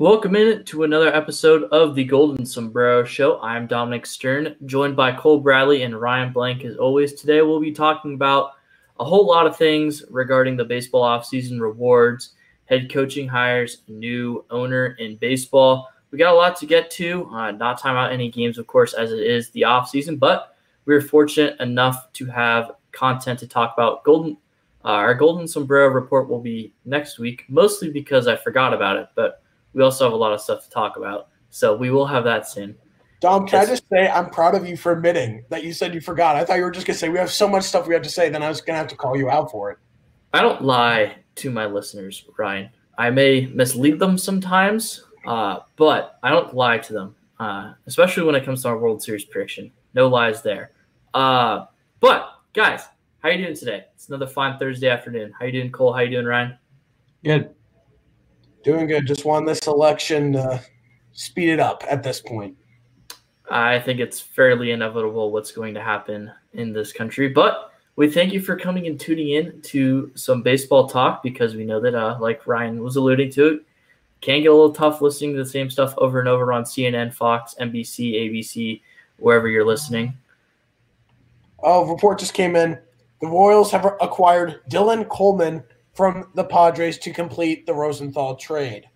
Welcome in to another episode of the Golden Sombrero Show. I'm Dominic Stern, joined by Cole Bradley and Ryan Blank as always. Today we'll be talking about a whole lot of things regarding the baseball offseason rewards, head coaching hires, new owner in baseball. We got a lot to get to. Uh, not time out any games, of course, as it is the offseason, but we are fortunate enough to have content to talk about. Golden, uh, our Golden Sombrero report will be next week, mostly because I forgot about it, but we also have a lot of stuff to talk about. So we will have that soon. Dom, can I just say I'm proud of you for admitting that you said you forgot. I thought you were just gonna say we have so much stuff we have to say, then I was gonna have to call you out for it. I don't lie to my listeners, Ryan. I may mislead them sometimes, uh, but I don't lie to them, uh, especially when it comes to our World Series prediction. No lies there. Uh, but guys, how you doing today? It's another fine Thursday afternoon. How you doing, Cole? How you doing, Ryan? Good. Doing good. Just want this election uh, speed it up at this point. I think it's fairly inevitable what's going to happen in this country. But we thank you for coming and tuning in to some baseball talk because we know that, uh, like Ryan was alluding to, it can get a little tough listening to the same stuff over and over on CNN, Fox, NBC, ABC, wherever you're listening. Oh, report just came in. The Royals have acquired Dylan Coleman from the Padres to complete the Rosenthal trade.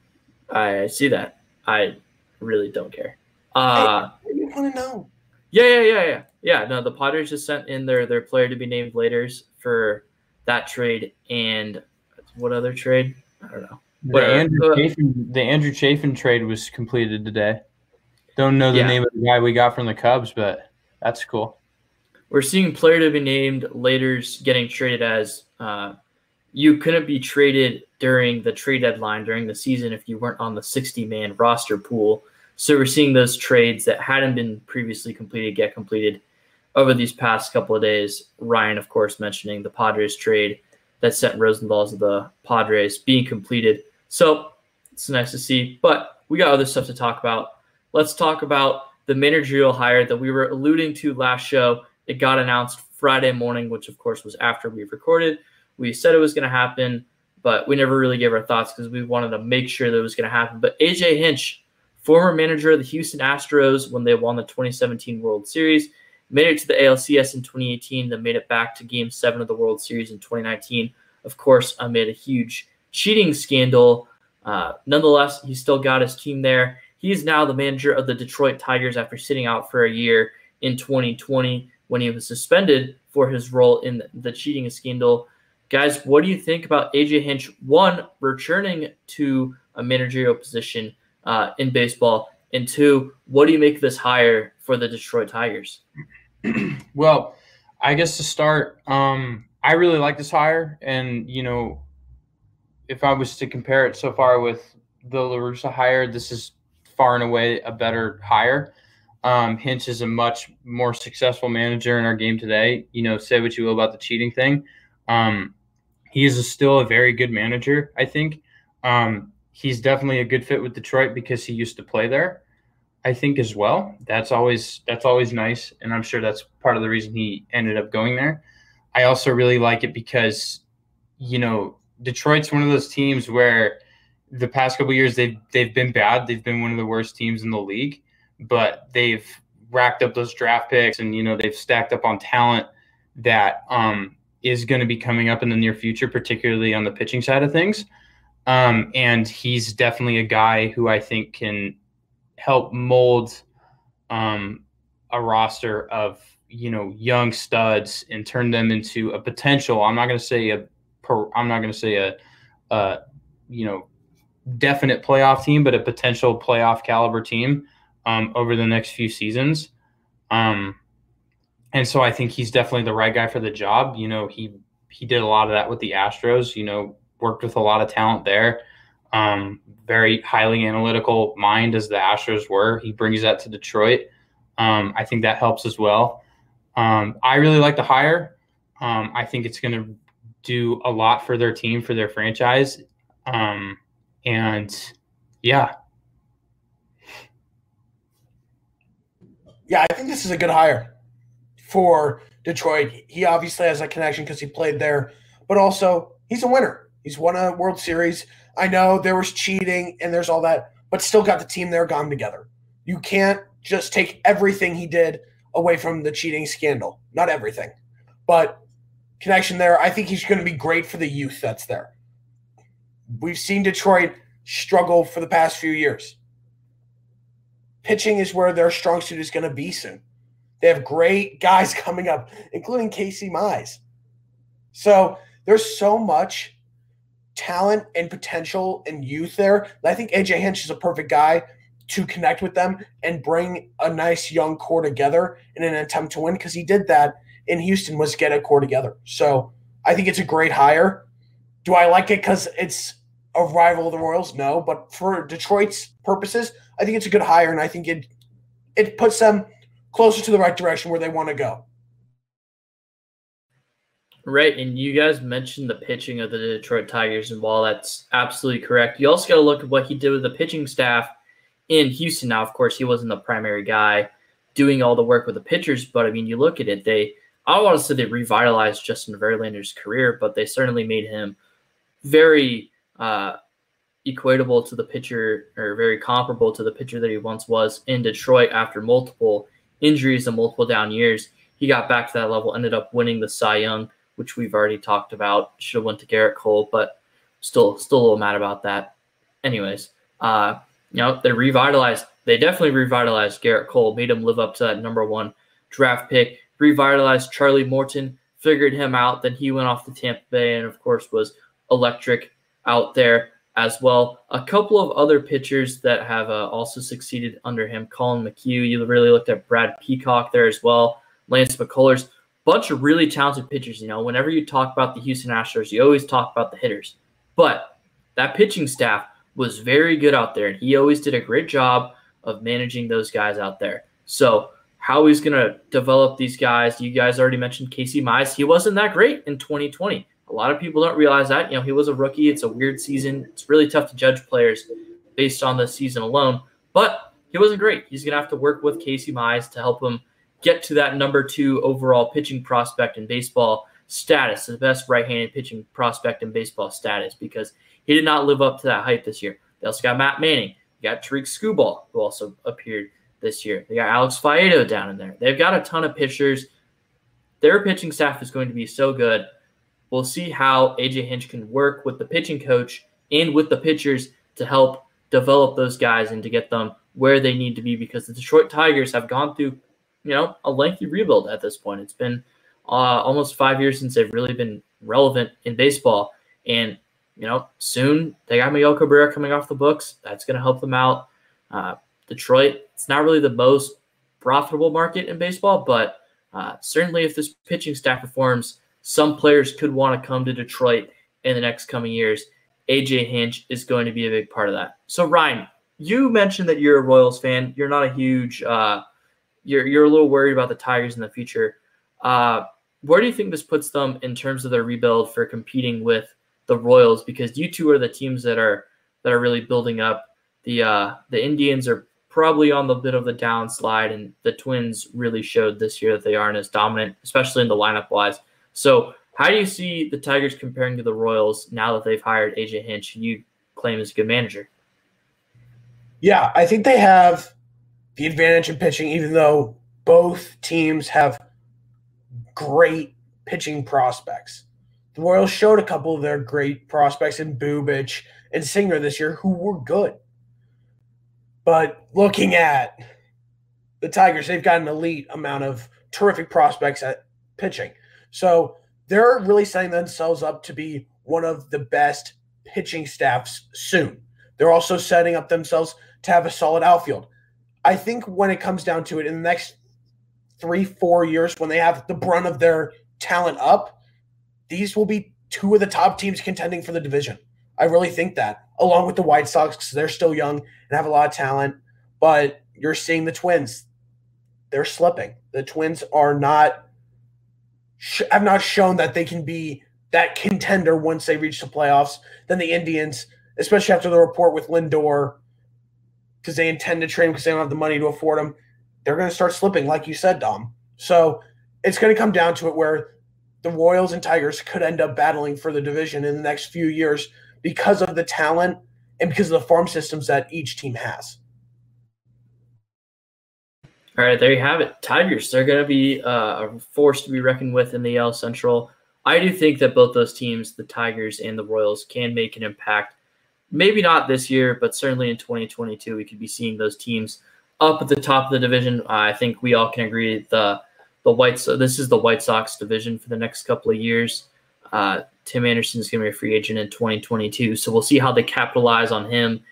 I see that. I really don't care. Uh, hey, you want to know? Yeah, yeah, yeah, yeah, yeah. No, the Padres just sent in their their player to be named later for that trade and what other trade? I don't know. The Andrew, Chafin, the Andrew Chafin trade was completed today. Don't know the yeah. name of the guy we got from the Cubs, but that's cool. We're seeing player to be named later's getting traded as uh, you couldn't be traded during the trade deadline during the season if you weren't on the 60 man roster pool. So we're seeing those trades that hadn't been previously completed get completed over these past couple of days. Ryan, of course, mentioning the Padres trade that sent Rosenthal to the Padres being completed. So it's nice to see. But we got other stuff to talk about. Let's talk about the managerial hire that we were alluding to last show. It got announced Friday morning, which of course was after we recorded. We said it was going to happen, but we never really gave our thoughts because we wanted to make sure that it was going to happen. But AJ Hinch, former manager of the Houston Astros when they won the 2017 World Series, made it to the ALCS in 2018, then made it back to Game 7 of the World Series in 2019. Of course, amid a huge cheating scandal. Uh, nonetheless, he still got his team there. He is now the manager of the Detroit Tigers after sitting out for a year in 2020 when he was suspended for his role in the cheating scandal. Guys, what do you think about AJ Hinch? One, returning to a managerial position uh, in baseball, and two, what do you make this hire for the Detroit Tigers? well, I guess to start, um, I really like this hire, and you know, if I was to compare it so far with the La Russa hire, this is far and away a better hire. Um, Hinch is a much more successful manager in our game today. You know, say what you will about the cheating thing. Um, he is a, still a very good manager. I think um, he's definitely a good fit with Detroit because he used to play there. I think as well. That's always that's always nice, and I'm sure that's part of the reason he ended up going there. I also really like it because you know Detroit's one of those teams where the past couple years they've they've been bad. They've been one of the worst teams in the league, but they've racked up those draft picks and you know they've stacked up on talent that um, is going to be coming up in the near future, particularly on the pitching side of things. Um, and he's definitely a guy who I think can help mold um, a roster of you know young studs and turn them into a potential. I'm not going to say a. I'm not going to say a, a, you know, definite playoff team, but a potential playoff caliber team um, over the next few seasons. Um, and so I think he's definitely the right guy for the job. You know, he he did a lot of that with the Astros. You know, worked with a lot of talent there. Um, very highly analytical mind as the Astros were. He brings that to Detroit. Um, I think that helps as well. Um, I really like the hire. Um, I think it's going to do a lot for their team, for their franchise. Um, and yeah. Yeah, I think this is a good hire for Detroit. He obviously has a connection because he played there, but also he's a winner. He's won a World Series. I know there was cheating and there's all that, but still got the team there gone together. You can't just take everything he did away from the cheating scandal. Not everything, but connection there. I think he's going to be great for the youth that's there. We've seen Detroit struggle for the past few years. Pitching is where their strong suit is going to be soon. They have great guys coming up, including Casey Mize. So there's so much talent and potential and youth there. I think AJ Hinch is a perfect guy to connect with them and bring a nice young core together in an attempt to win because he did that in Houston was get a core together. So I think it's a great hire. Do I like it because it's a rival of the Royals? No, but for Detroit's purposes, I think it's a good hire, and I think it it puts them closer to the right direction where they want to go. Right, and you guys mentioned the pitching of the Detroit Tigers, and while that's absolutely correct, you also got to look at what he did with the pitching staff in Houston. Now, of course, he wasn't the primary guy doing all the work with the pitchers, but I mean, you look at it, they I want to say they revitalized Justin Verlander's career, but they certainly made him very uh, equatable to the pitcher or very comparable to the pitcher that he once was in Detroit after multiple injuries and multiple down years. He got back to that level, ended up winning the Cy Young which we've already talked about. Should have went to Gerrit Cole, but still still a little mad about that. Anyways, uh, you know, they revitalized they definitely revitalized Gerrit Cole, made him live up to that number one draft pick, revitalized Charlie Morton, figured him out, then he went off to Tampa Bay and of course was electric out there as well. A couple of other pitchers that have uh, also succeeded under him, Collin McHugh. You really looked at Brad Peacock there as well. Lance McCullers bunch of really talented pitchers. You know, whenever you talk about the Houston Astros, you always talk about the hitters. But that pitching staff was very good out there, and he always did a great job of managing those guys out there. So, how he's going to develop these guys, you guys already mentioned Casey Mize. He wasn't that great in 2020. A lot of people don't realize that. You know, he was a rookie. It's a weird season. It's really tough to judge players based on the season alone. But he wasn't great. He's going to have to work with Casey Mize to help him get to that number two overall pitching prospect in baseball status, the best right-handed pitching prospect in baseball status, because he did not live up to that hype this year. They also got Matt Manning. You got Tarik Skubal, who also appeared this year. They got Alex Faedo down in there. They've got a ton of pitchers. Their pitching staff is going to be so good. We'll see how AJ Hinch can work with the pitching coach and with the pitchers to help develop those guys and to get them where they need to be because the Detroit Tigers have gone through you know, a lengthy rebuild at this point. It's been uh, almost five years since they've really been relevant in baseball. And, you know, soon they got Miguel Cabrera coming off the books. That's going to help them out. Uh, Detroit, it's not really the most profitable market in baseball, but uh, certainly if this pitching staff performs, some players could want to come to Detroit in the next coming years. AJ Hinch is going to be a big part of that. So, Ryan, you mentioned that you're a Royals fan. You're not a huge uh, you're you're a little worried about the Tigers in the future. Uh, where do you think this puts them in terms of their rebuild for competing with the Royals? Because you two are the teams that are that are really building up. The uh, the Indians are probably on the bit of the downslide, and the Twins really showed this year that they aren't as dominant, especially in the lineup wise. So, how do you see the Tigers comparing to the Royals now that they've hired AJ Hinch, who you claim is a good manager? Yeah, I think they have the advantage in pitching, even though both teams have great pitching prospects. The Royals showed a couple of their great prospects in Bubic and Singer this year who were good. But looking at the Tigers, they've got an elite amount of terrific prospects at pitching. So they're really setting themselves up to be one of the best pitching staffs soon. They're also setting up themselves to have a solid outfield. I think when it comes down to it, in the next three, four years, when they have the brunt of their talent up, these will be two of the top teams contending for the division. I really think that, along with the White Sox, because they're still young and have a lot of talent. But you're seeing the Twins; they're slipping. The Twins are not have not shown that they can be that contender once they reach the playoffs. Then the Indians, especially after the report with Lindor because they intend to trade him because they don't have the money to afford him, they're going to start slipping, like you said, Dom. So it's going to come down to it where the Royals and Tigers could end up battling for the division in the next few years because of the talent and because of the farm systems that each team has. All right, there you have it. Tigers, they're going to be uh, a force to be reckoned with in the AL Central. I do think that both those teams, the Tigers and the Royals, can make an impact. Maybe not this year, but certainly in 2022, we could be seeing those teams up at the top of the division. I think we all can agree the the White so this is the White Sox division for the next couple of years. Uh, Tim Anderson is going to be a free agent in 2022, so we'll see how they capitalize on him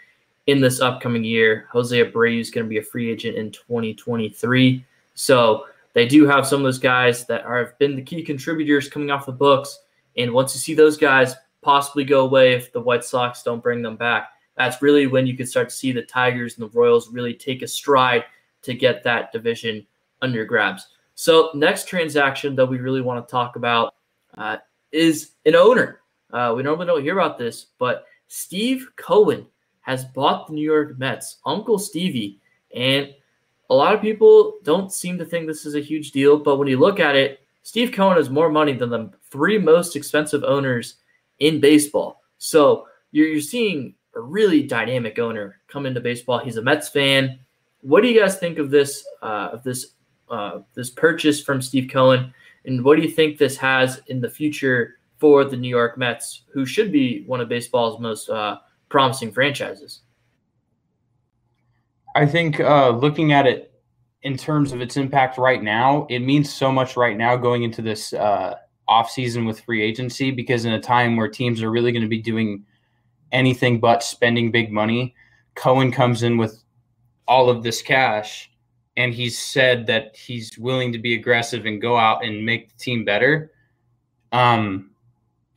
in this upcoming year. Jose Abreu is going to be a free agent in 2023, so they do have some of those guys that are, have been the key contributors coming off the books. And once you see those guys possibly go away if the White Sox don't bring them back, that's really when you can start to see the Tigers and the Royals really take a stride to get that division under grabs. So, next transaction that we really want to talk about uh, is an owner. Uh, we normally don't hear about this, but Steve Cohen has bought the New York Mets, Uncle Stevie, and a lot of people don't seem to think this is a huge deal, but when you look at it, Steve Cohen has more money than the three most expensive owners in baseball. So you're, you're seeing a really dynamic owner come into baseball. He's a Mets fan. What do you guys think of this uh, of this uh, this purchase from Steve Cohen, and what do you think this has in the future for the New York Mets, who should be one of baseball's most uh, promising franchises? I think uh, looking at it in terms of its impact right now, it means so much right now going into this uh, off season with free agency because in a time where teams are really going to be doing anything but spending big money, Cohen comes in with all of this cash and he's said that he's willing to be aggressive and go out and make the team better. Um,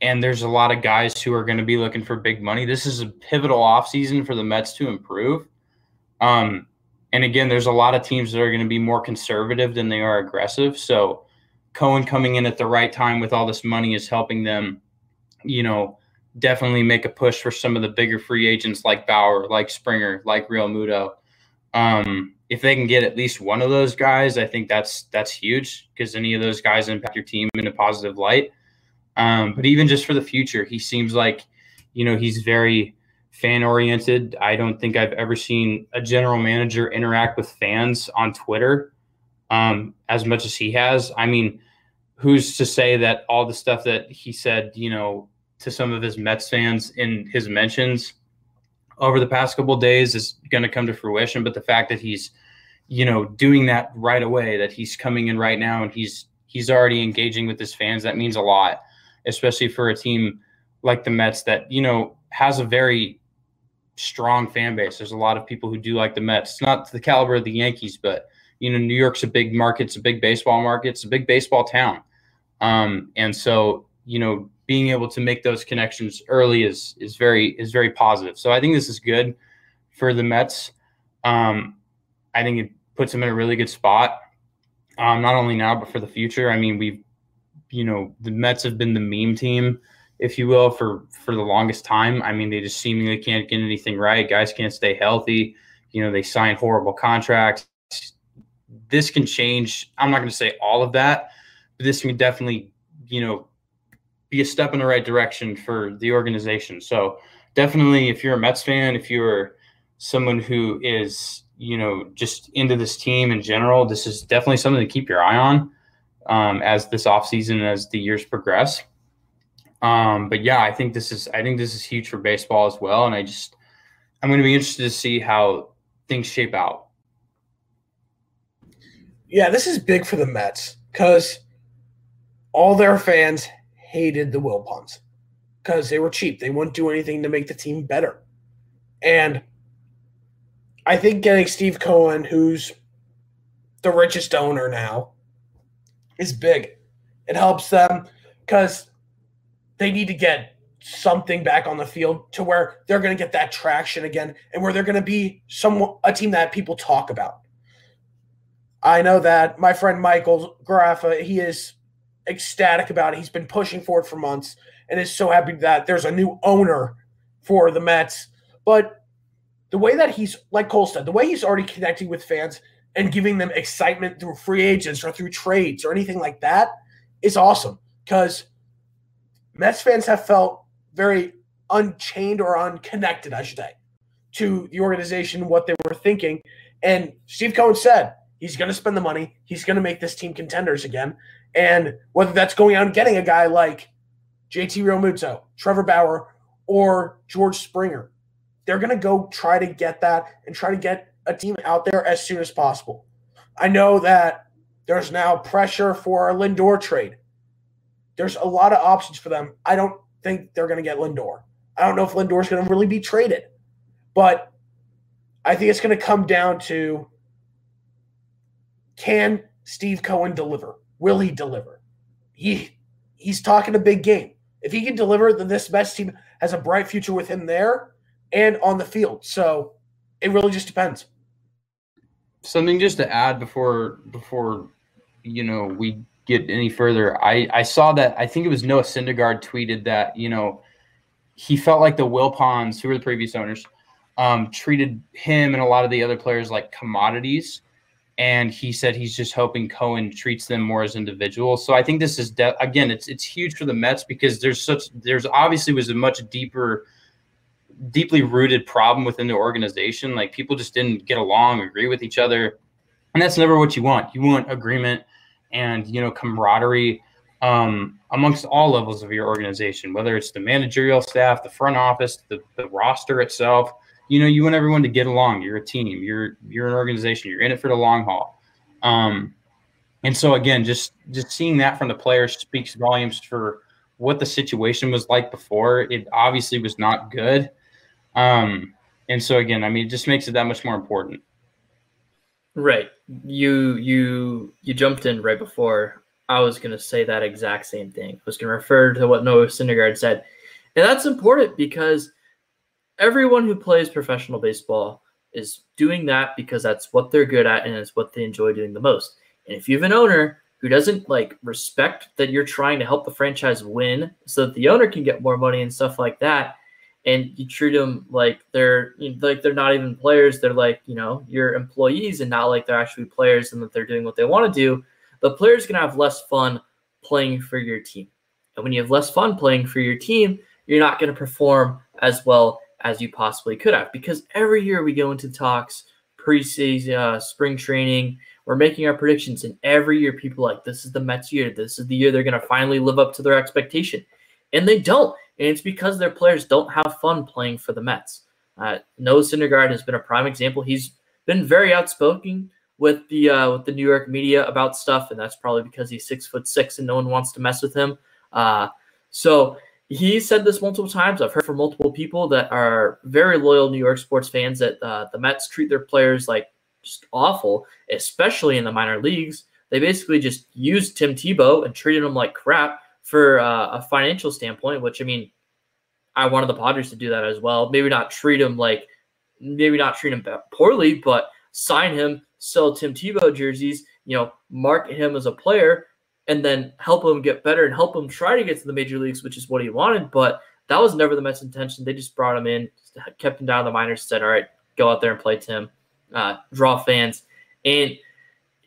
and there's a lot of guys who are going to be looking for big money. This is a pivotal offseason for the Mets to improve. Um, and again, there's a lot of teams that are going to be more conservative than they are aggressive. So Cohen coming in at the right time with all this money is helping them, you know, definitely make a push for some of the bigger free agents like Bauer, like Springer, like Realmuto. Um, if they can get at least one of those guys, I think that's that's huge because any of those guys impact your team in a positive light. Um, but even just for the future, he seems like, you know, he's very fan oriented. I don't think I've ever seen a general manager interact with fans on Twitter um, as much as he has. I mean, who's to say that all the stuff that he said, you know, to some of his Mets fans in his mentions over the past couple days is going to come to fruition? But the fact that he's, you know, doing that right away, that he's coming in right now and he's he's already engaging with his fans, that means a lot, especially for a team like the Mets that you know has a very strong fan base. There's a lot of people who do like the Mets. It's not the caliber of the Yankees, but you know, New York's a big market. It's a big baseball market. It's a big baseball town. Um, and so, you know, being able to make those connections early is is very is very positive. So I think this is good for the Mets. Um, I think it puts them in a really good spot. Um, not only now, but for the future. I mean, we've, you know, the Mets have been the meme team if you will, for for the longest time. I mean, they just seemingly can't get anything right. Guys can't stay healthy. You know, they sign horrible contracts. This can change. I'm not going to say all of that, but this can definitely, you know, be a step in the right direction for the organization. So definitely, if you're a Mets fan, if you're someone who is, you know, just into this team in general, this is definitely something to keep your eye on um, as this offseason, as the years progress. Um, but yeah, I think this is I think this is huge for baseball as well, and I just I'm going to be interested to see how things shape out. Yeah, this is big for the Mets because all their fans hated the Wilpons because they were cheap. They wouldn't do anything to make the team better. And I think getting Steve Cohen, who's the richest owner now, is big. It helps them because they need to get something back on the field to where they're going to get that traction again and where they're going to be some a team that people talk about. I know that my friend Michael Graffa, he is ecstatic about it. He's been pushing for it for months and is so happy that there's a new owner for the Mets. But the way that he's, like Cole said, the way he's already connecting with fans and giving them excitement through free agents or through trades or anything like that is awesome because Mets fans have felt very unchained or unconnected, I should say, to the organization, what they were thinking. And Steve Cohen said he's going to spend the money, he's going to make this team contenders again. And whether that's going out and getting a guy like JT Realmuto, Trevor Bauer, or George Springer, they're going to go try to get that and try to get a team out there as soon as possible. I know that there's now pressure for a Lindor trade. There's a lot of options for them. I don't think they're going to get Lindor. I don't know if Lindor's going to really be traded, but I think it's going to come down to can Steve Cohen deliver? Will he deliver? He he's talking a big game. If he can deliver, then this best team has a bright future with him there and on the field. So it really just depends. Something just to add before before you know we get any further. I I saw that I think it was Noah Syndergaard tweeted that you know he felt like the Wilpons, who were the previous owners, um, treated him and a lot of the other players like commodities. And he said he's just hoping Cohen treats them more as individuals. So I think this is de- again, it's it's huge for the Mets because there's such there's obviously was a much deeper, deeply rooted problem within the organization. Like people just didn't get along, agree with each other, and that's never what you want. You want agreement and you know camaraderie um, amongst all levels of your organization, whether it's the managerial staff, the front office, the, the roster itself. You know, you want everyone to get along. You're a team. You're you're an organization. You're in it for the long haul. Um, and so again, just just seeing that from the players speaks volumes for what the situation was like before. It obviously was not good. Um, and so again, I mean, it just makes it that much more important. Right. You you you jumped in right before I was going to say that exact same thing. I was going to refer to what Noah Syndergaard said. And that's important because everyone who plays professional baseball is doing that because that's what they're good at and it's what they enjoy doing the most. And if you have an owner who doesn't like respect that you're trying to help the franchise win so that the owner can get more money and stuff like that, and you treat them like they're like they're not even players, they're like, you know, your employees and not like they're actually players and that they're doing what they want to do, the player's going to have less fun playing for your team. And when you have less fun playing for your team, you're not going to perform as well as you possibly could have. Because every year we go into talks, preseason, uh, spring training, we're making our predictions, and every year people like, this is the Mets year. This is the year they're going to finally live up to their expectation. And they don't. And it's because their players don't have fun playing for the Mets. Uh, Noah Syndergaard has been a prime example. He's been very outspoken with the uh, with the New York media about stuff, and that's probably because he's six foot six and no one wants to mess with him. Uh, so he said this multiple times. I've heard from multiple people that are very loyal New York sports fans that uh, the Mets treat their players like just awful, especially in the minor leagues. They basically just used Tim Tebow and treated him like crap for uh, a financial standpoint. Which I mean, I wanted the Padres to do that as well. Maybe not treat him like, maybe not treat him poorly, but sign him sell Tim Tebow jerseys, you know, market him as a player, and then help him get better and help him try to get to the major leagues, which is what he wanted. But that was never the Mets' intention. They just brought him in, kept him down in the minors, said, "All right, go out there and play Tim, uh, draw fans." And it,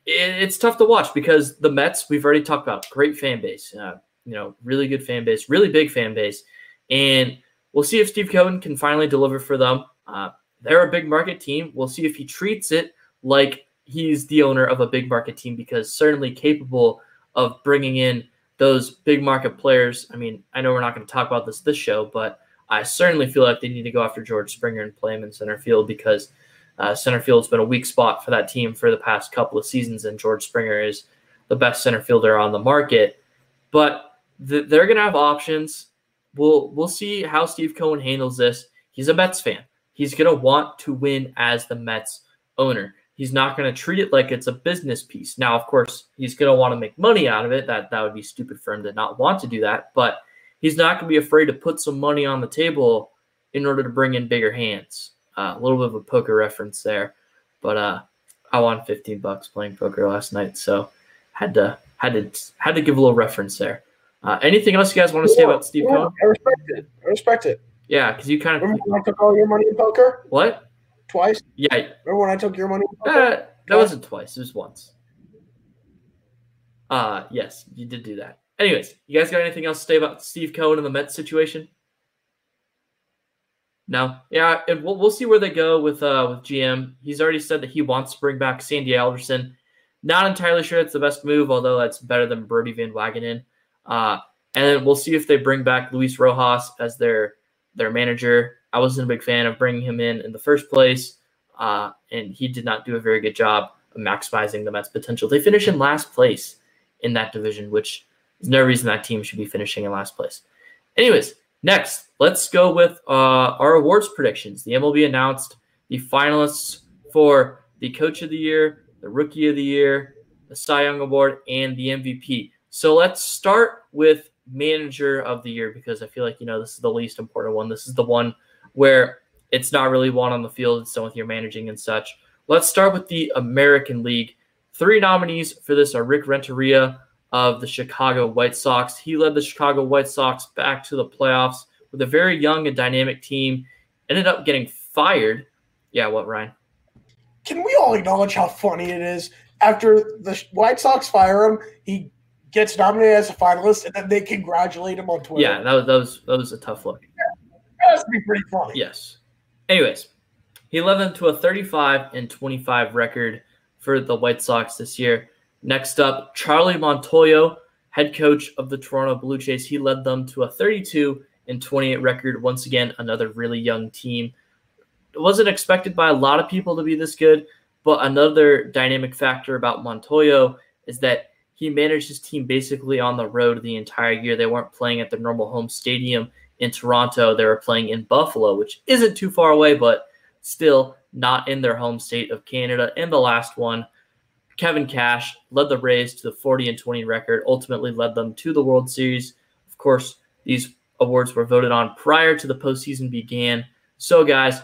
it's tough to watch because the Mets, we've already talked about, great fan base, uh, you know, really good fan base, really big fan base, and we'll see if Steve Cohen can finally deliver for them. Uh, they're a big market team. We'll see if he treats it like he's the owner of a big market team because certainly capable of bringing in those big market players. I mean, I know we're not going to talk about this this show, but I certainly feel like they need to go after George Springer and play him in center field because uh, center field has been a weak spot for that team for the past couple of seasons, and George Springer is the best center fielder on the market. But th- they're going to have options. We'll we'll see how Steve Cohen handles this. He's a Mets fan. He's going to want to win as the Mets owner. He's not going to treat it like it's a business piece. Now, of course, he's going to want to make money out of it. That that would be stupid for him to not want to do that. But he's not going to be afraid to put some money on the table in order to bring in bigger hands. Uh, a little bit of a poker reference there, but uh, I won 15 bucks playing poker last night, so had to had to had to give a little reference there. Uh, anything else you guys want to say about Steve yeah, Cohen? I respect it. I respect it. Yeah, because you kind of Remember when I took all your money in poker what? twice? Yeah, Remember when I took your money? In poker? Uh, that wasn't twice. It was once. Uh yes, you did do that. Anyways, you guys got anything else to say about Steve Cohen and the Mets situation? No, yeah, and we'll, we'll see where they go with uh with GM. He's already said that he wants to bring back Sandy Alderson. Not entirely sure it's the best move, although that's better than Brodie Van Wagenen. Uh, and we'll see if they bring back Luis Rojas as their their manager. I wasn't a big fan of bringing him in in the first place, uh, and he did not do a very good job of maximizing the Mets' potential. They finish in last place in that division, which is no reason that team should be finishing in last place. Anyways, next, let's go with uh, our awards predictions. The MLB announced the finalists for the Coach of the Year, the Rookie of the Year, the Cy Young Award, and the MVP. So let's start with Manager of the Year because I feel like, you know, this is the least important one. This is the one where it's not really one on the field, it's done with your managing and such. Let's start with the American League. Three nominees for this are Rick Renteria, of the Chicago White Sox. He led the Chicago White Sox back to the playoffs with a very young and dynamic team. Ended up getting fired. Yeah, what, Ryan? Can we all acknowledge how funny it is? After the White Sox fire him, he gets nominated as a finalist, and then they congratulate him on Twitter. Yeah, that was that was, that was a tough look. That must be pretty funny. Yes. Anyways, he led them to a 35 and 25 record for the White Sox this year. Next up, Charlie Montoyo, head coach of the Toronto Blue Jays. He led them to a 32 and 28 record. Once again, another really young team. It wasn't expected by a lot of people to be this good, but another dynamic factor about Montoyo is that he managed his team basically on the road the entire year. They weren't playing at their normal home stadium in Toronto. They were playing in Buffalo, which isn't too far away, but still not in their home state of Canada. And the last one, Kevin Cash led the Rays to the 40 and 20 record, ultimately led them to the World Series. Of course, these awards were voted on prior to the postseason began. So, guys,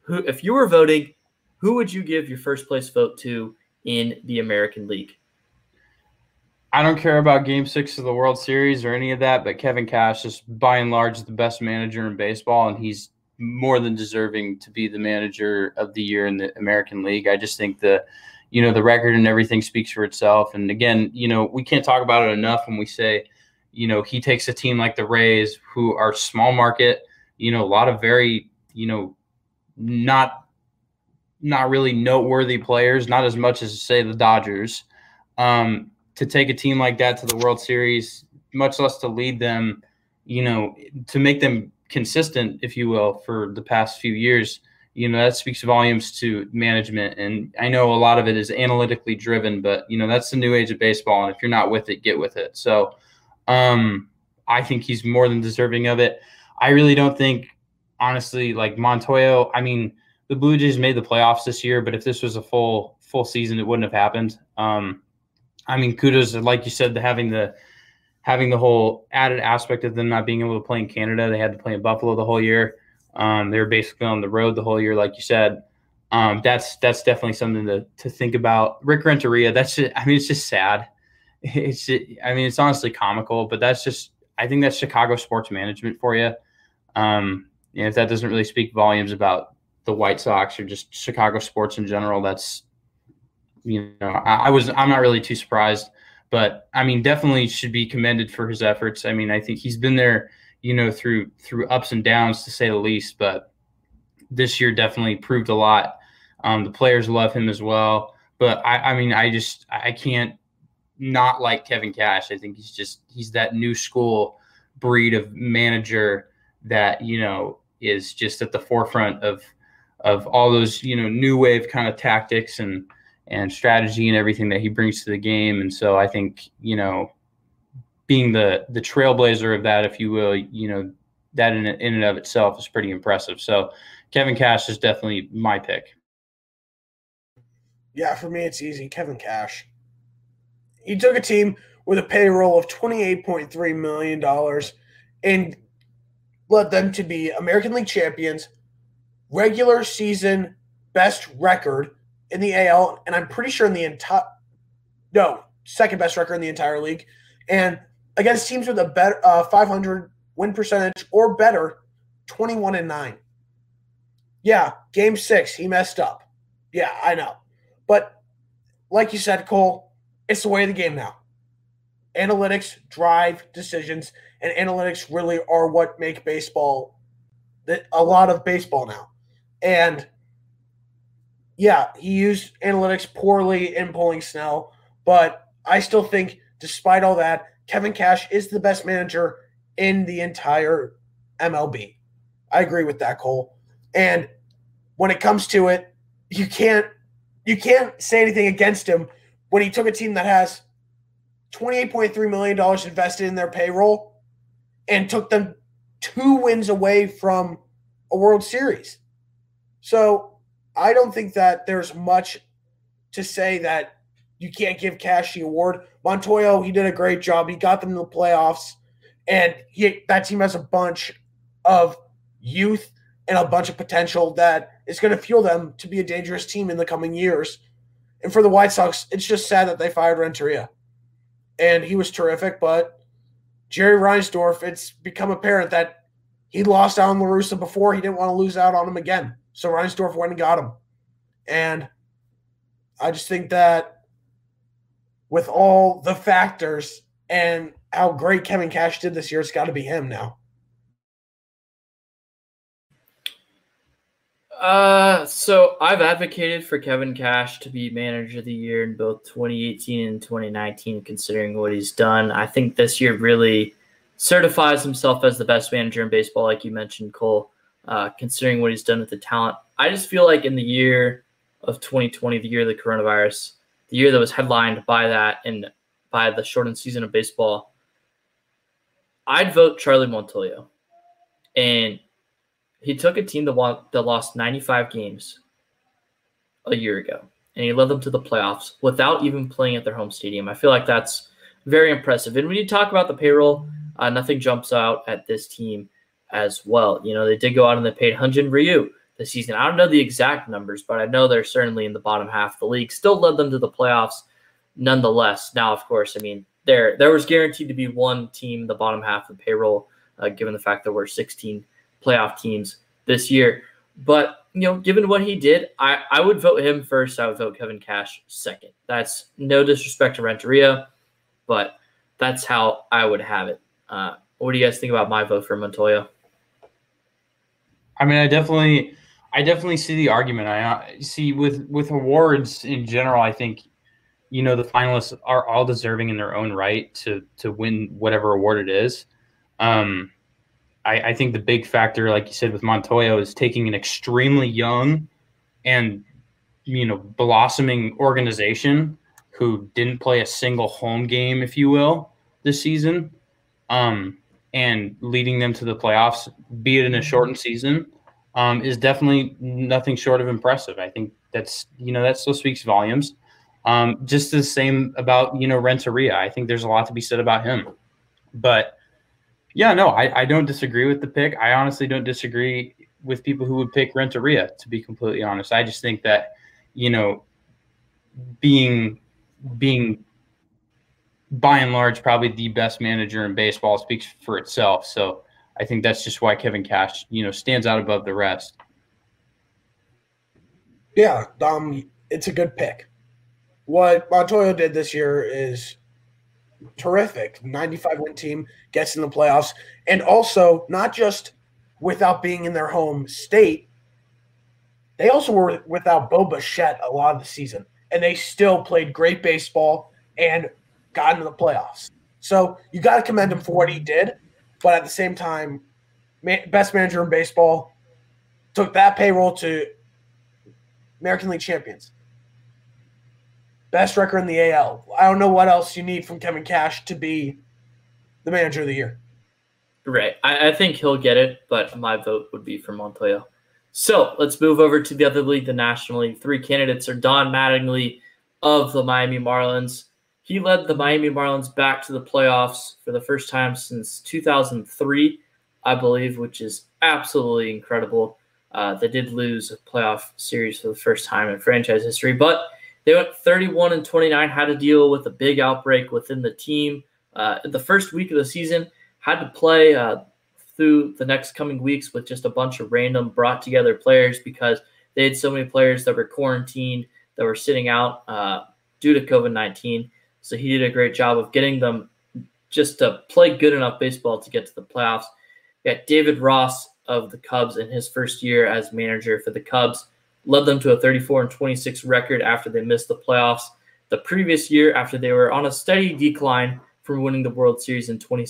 who if you were voting, who would you give your first place vote to in the American League? I don't care about game six of the World Series or any of that, but Kevin Cash is by and large the best manager in baseball, and he's more than deserving to be the manager of the year in the American League. I just think the you know the record and everything speaks for itself. And again, you know we can't talk about it enough when we say, you know, he takes a team like the Rays, who are small market, you know, a lot of very, you know, not not really noteworthy players, not as much as say the Dodgers. Um, to take a team like that to the World Series, much less to lead them, you know, to make them consistent, if you will, for the past few years you know that speaks volumes to management. And i know a lot of it is analytically driven but you know that's the new age of baseball and if you're not with it get with it. So um i think he's more than deserving of it. I really don't think honestly like montoyo i mean the blue jays made the playoffs this year but if this was a full full season it wouldn't have happened. Um i mean kudos like you said to having the having the whole added aspect of them not being able to play in canada they had to play in buffalo the whole year um, they were basically on the road the whole year, like you said. Um, that's that's definitely something to to think about. Rick Renteria, that's just, I mean, it's just sad. It's I mean, it's honestly comical, but that's just I think that's Chicago sports management for you. Um, and if that doesn't really speak volumes about the White Sox or just Chicago sports in general, that's you know I, I was I'm not really too surprised, but I mean, definitely should be commended for his efforts. I mean, I think he's been there you know, through through ups and downs to say the least. But this year definitely proved a lot. Um, the players love him as well. But I, I mean, I just I can't not like Kevin Cash. I think he's just he's that new school breed of manager that you know is just at the forefront of of all those you know new wave kind of tactics and and strategy and everything that he brings to the game. And so I think you know being the the trailblazer of that, if you will, you know, that in, in and of itself is pretty impressive. So Kevin Cash is definitely my pick. Yeah, for me, it's easy. Kevin Cash. He took a team with a payroll of $28.3 million and led them to be American League champions, regular season best record in the AL, and I'm pretty sure in the entire, no, second best record in the entire league. And against teams with a better uh, 500 win percentage or better, 21 and 9. Yeah, game six, he messed up. Yeah, I know. But like you said, Cole, it's the way of the game now. Analytics drive decisions, and analytics really are what make baseball a lot of baseball now. And yeah, he used analytics poorly in pulling Snell, but I still think, despite all that, Kevin Cash is the best manager in the entire MLB. I agree with that, Cole. And when it comes to it, you can't you can't say anything against him when he took a team that has $28.3 million invested in their payroll and took them two wins away from a World Series. So I don't think that there's much to say that you can't give Cash the award. Montoyo, he did a great job. He got them to the playoffs, and he, that team has a bunch of youth and a bunch of potential that is going to fuel them to be a dangerous team in the coming years. And for the White Sox, it's just sad that they fired Renteria. And he was terrific, but Jerry Reinsdorf, it's become apparent that he lost out on La before. He didn't want to lose out on him again. So Reinsdorf went and got him. And I just think that with all the factors and how great Kevin Cash did this year, it's got to be him now. Uh, so I've advocated for Kevin Cash to be manager of the year in both 2018 and 2019, considering what he's done. I think this year really certifies himself as the best manager in baseball, like you mentioned, Cole, uh, considering what he's done with the talent. I just feel like in the year of 2020, the year of the coronavirus, the year that was headlined by that and by the shortened season of baseball, I'd vote Charlie Montoyo. And he took a team that, won, that lost 95 games a year ago, and he led them to the playoffs without even playing at their home stadium. I feel like that's very impressive. And when you talk about the payroll, uh, nothing jumps out at this team as well. You know, they did go out and they paid Hyun-Jin Ryu this season. I don't know the exact numbers, but I know they're certainly in the bottom half of the league. Still led them to the playoffs nonetheless. Now, of course, I mean, there there was guaranteed to be one team in the bottom half of payroll, uh, given the fact there were 16 playoff teams this year. But you know, given what he did, I, I would vote him first. I would vote Kevin Cash second. That's no disrespect to Renteria, but that's how I would have it. Uh, what do you guys think about my vote for Montoyo? I mean, I definitely, I definitely see the argument. I see with with awards in general. I think, you know, the finalists are all deserving in their own right to to win whatever award it is. Um, I, I think the big factor, like you said with Montoyo, is taking an extremely young and you know blossoming organization who didn't play a single home game, if you will, this season, um, and leading them to the playoffs, be it in a shortened season, um, is definitely nothing short of impressive. I think that's you know that still speaks volumes. Um, just the same about you know Renteria. I think there's a lot to be said about him, but yeah, no, I, I don't disagree with the pick. I honestly don't disagree with people who would pick Renteria, to be completely honest. I just think that, you know, being being by and large probably the best manager in baseball speaks for itself. So I think that's just why Kevin Cash, you know, stands out above the rest. Yeah, um, it's a good pick. What Montoyo did this year is terrific. 95 win team gets in the playoffs. And also, not just without being in their home state, they also were without Bo Bichette a lot of the season. And they still played great baseball and got into the playoffs. So you got to commend him for what he did. But at the same time, best manager in baseball took that payroll to American League champions. Best record in the AL. I don't know what else you need from Kevin Cash to be the manager of the year. Right. I, I think he'll get it, but my vote would be for Montoyo. So let's move over to the other league, the National League. Three candidates are Don Mattingly of the Miami Marlins. He led the Miami Marlins back to the playoffs for the first time since 2003, I believe, which is absolutely incredible. Uh, they did lose a playoff series for the first time in franchise history, but they went 31 and 29, had to deal with a big outbreak within the team. Uh, the first week of the season, had to play uh, through the next coming weeks with just a bunch of random brought together players because they had so many players that were quarantined, that were sitting out uh, due to COVID 19. So he did a great job of getting them just to play good enough baseball to get to the playoffs. Got David Ross of the Cubs in his first year as manager for the Cubs, led them to a 34 and 26 record after they missed the playoffs the previous year after they were on a steady decline from winning the World Series in 20,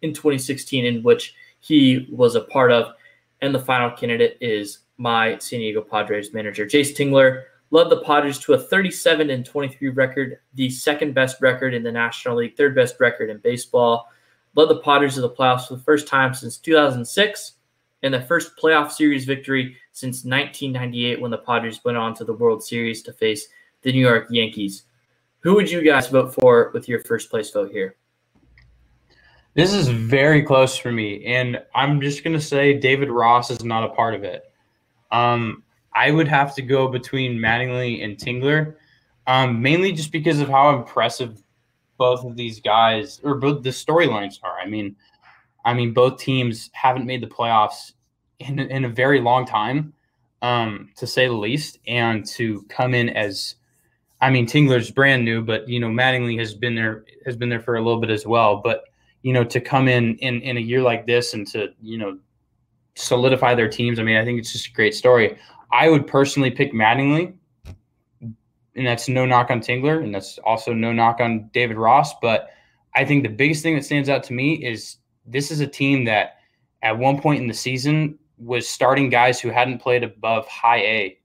in 2016, in which he was a part of. And the final candidate is my San Diego Padres manager, Jayce Tingler, led the Padres to a 37 and 23 record, the second best record in the National League, third best record in baseball. Led the Padres to the playoffs for the first time since 2006 and the first playoff series victory since 1998 when the Padres went on to the World Series to face the New York Yankees. Who would you guys vote for with your first place vote here? This is very close for me, and I'm just gonna say David Ross is not a part of it. Um, I would have to go between Mattingly and Tingler, um, mainly just because of how impressive both of these guys or both the storylines are. I mean, I mean, both teams haven't made the playoffs in in a very long time, um, to say the least, and to come in as, I mean, Tingler's brand new, but you know, Mattingly has been there has been there for a little bit as well, but you know, to come in in in a year like this and to you know solidify their teams. I mean, I think it's just a great story. I would personally pick Mattingly, and that's no knock on Tingler, and that's also no knock on David Ross. But I think the biggest thing that stands out to me is this is a team that at one point in the season was starting guys who hadn't played above high A,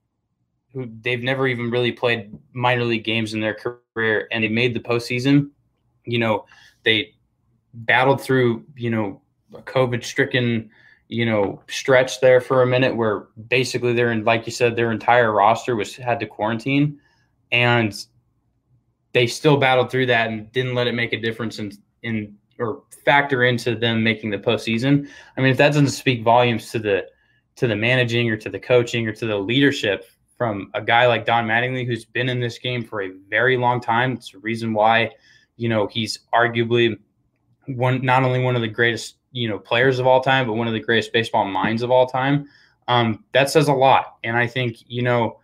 who they've never even really played minor league games in their career, and they made the postseason. You know, they battled through, you know, a COVID stricken you know, stretch there for a minute where basically they're in, like you said, their entire roster was had to quarantine, and they still battled through that and didn't let it make a difference in in or factor into them making the postseason. I mean, if that doesn't speak volumes to the to the managing or to the coaching or to the leadership from a guy like Don Mattingly, who's been in this game for a very long time, it's a reason why, you know, he's arguably one not only one of the greatest you know players of all time, but one of the greatest baseball minds of all time. Um, that says a lot, and I think you know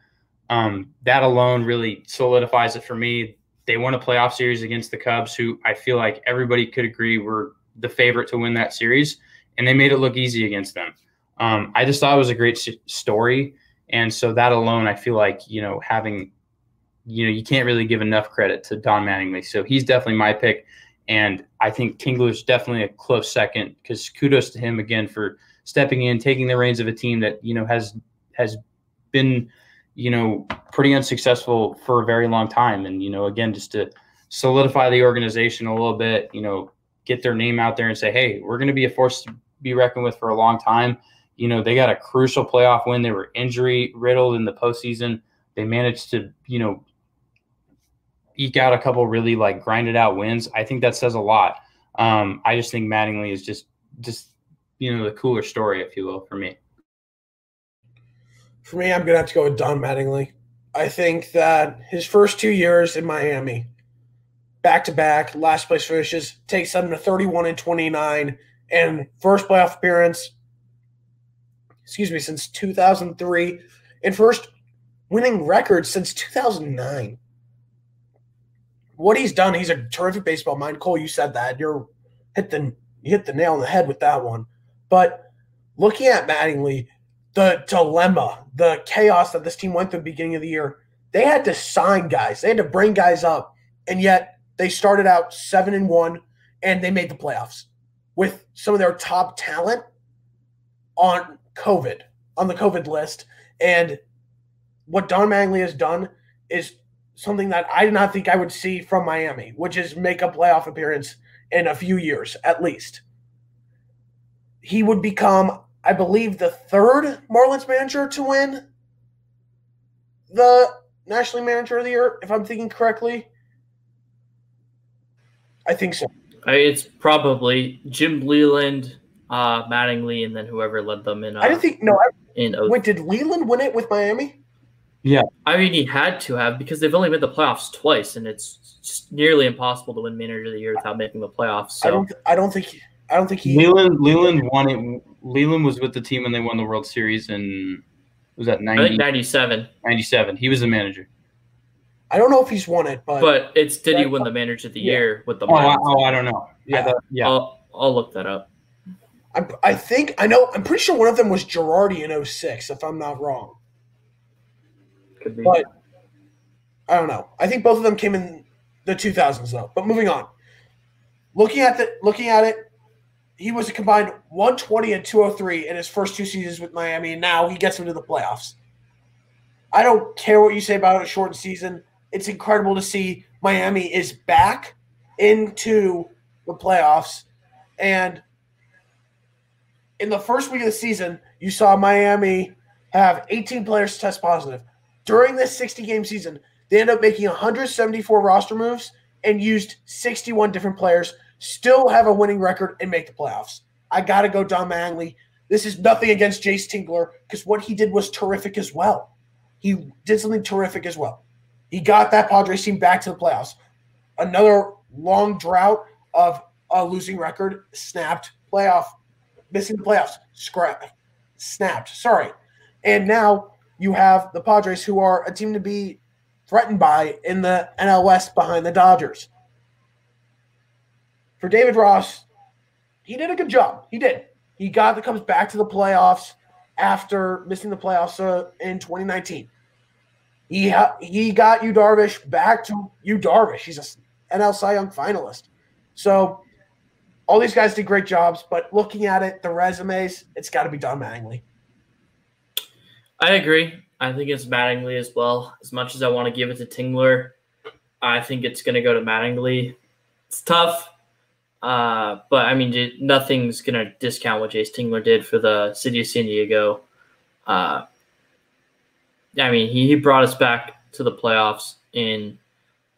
um, that alone really solidifies it for me. They won a playoff series against the Cubs, who I feel like everybody could agree were the favorite to win that series, and they made it look easy against them. Um, I just thought it was a great story, and so that alone, I feel like you know having, you know, you can't really give enough credit to Don Mattingly. So he's definitely my pick. And I think Tingler's definitely a close second because kudos to him again for stepping in, taking the reins of a team that you know has has been you know pretty unsuccessful for a very long time, and you know again just to solidify the organization a little bit, you know, get their name out there and say, hey, we're going to be a force to be reckoned with for a long time. You know, they got a crucial playoff win. They were injury riddled in the postseason. They managed to, you know, eke out a couple really like grinded out wins, I think that says a lot. Um, I just think Mattingly is just just you know the cooler story, if you will, for me. For me, I'm gonna have to go with Don Mattingly. I think that his first two years in Miami, back to back, last place finishes, takes them to 31 and 29, and first playoff appearance, excuse me, since 2003, and first winning record since 2009 what he's done, he's a terrific baseball mind. Cole, you said that. You're hit the you hit the nail on the head with that one. But looking at Mattingly, the dilemma, the chaos that this team went through the beginning of the year, they had to sign guys. They had to bring guys up. And yet they started out seven and one and they made the playoffs with some of their top talent on COVID, on the COVID list. And what Don Mattingly has done is something that I did not think I would see from Miami, which is make a playoff appearance in a few years at least. He would become, I believe, the third Marlins manager to win the National Manager of the Year, if I'm thinking correctly. I think so. It's probably Jim Leyland, uh, Mattingly, and then whoever led them in. Uh, I didn't think no. I, in wait, did Leyland win it with Miami? Yeah. I mean, he had to have because they've only made the playoffs twice, and it's nearly impossible to win Manager of the Year without making the playoffs. So. I don't. I don't think. I don't think he. Leland Leyland won it. Leyland was with the team when they won the World Series, and was that 90, 97. 97. He was the manager. I don't know if he's won it, but but it's did he win the Manager of the yeah. Year with the? Oh, I, oh, I don't know. Yeah, thought, yeah. I'll, I'll look that up. I'm, I think I know. I'm pretty sure one of them was Girardi in 06, if I'm not wrong. Could be. But I don't know. I think both of them came in the 2000s though. But moving on. Looking at the looking at it, he was a combined 120 and 203 in his first two seasons with Miami, and now he gets into the playoffs. I don't care what you say about a short season. It's incredible to see Miami is back into the playoffs. And in the first week of the season, you saw Miami have 18 players test positive. During this 60 game season, they ended up making 174 roster moves and used 61 different players, still have a winning record and make the playoffs. I got to go Don Mattingly. This is nothing against Jayce Tingler because what he did was terrific as well. He did something terrific as well. He got that Padres team back to the playoffs. Another long drought of a losing record snapped playoff, missing the playoffs, scrap, snapped. Sorry. And now you have the Padres, who are a team to be threatened by in the NL West behind the Dodgers. For David Ross, he did a good job. He did. He got the comes back to the playoffs after missing the playoffs uh, in 2019. He ha- he got Yu Darvish back to Yu Darvish. He's a NL Cy Young finalist. So all these guys did great jobs, but looking at it, the resumes, it's got to be Don Mattingly. I agree. I think it's Mattingly as well. As much as I want to give it to Tingler, I think it's going to go to Mattingly. It's tough, uh, but I mean, nothing's going to discount what Jayce Tingler did for the city of San Diego. Uh, I mean, he, he brought us back to the playoffs in,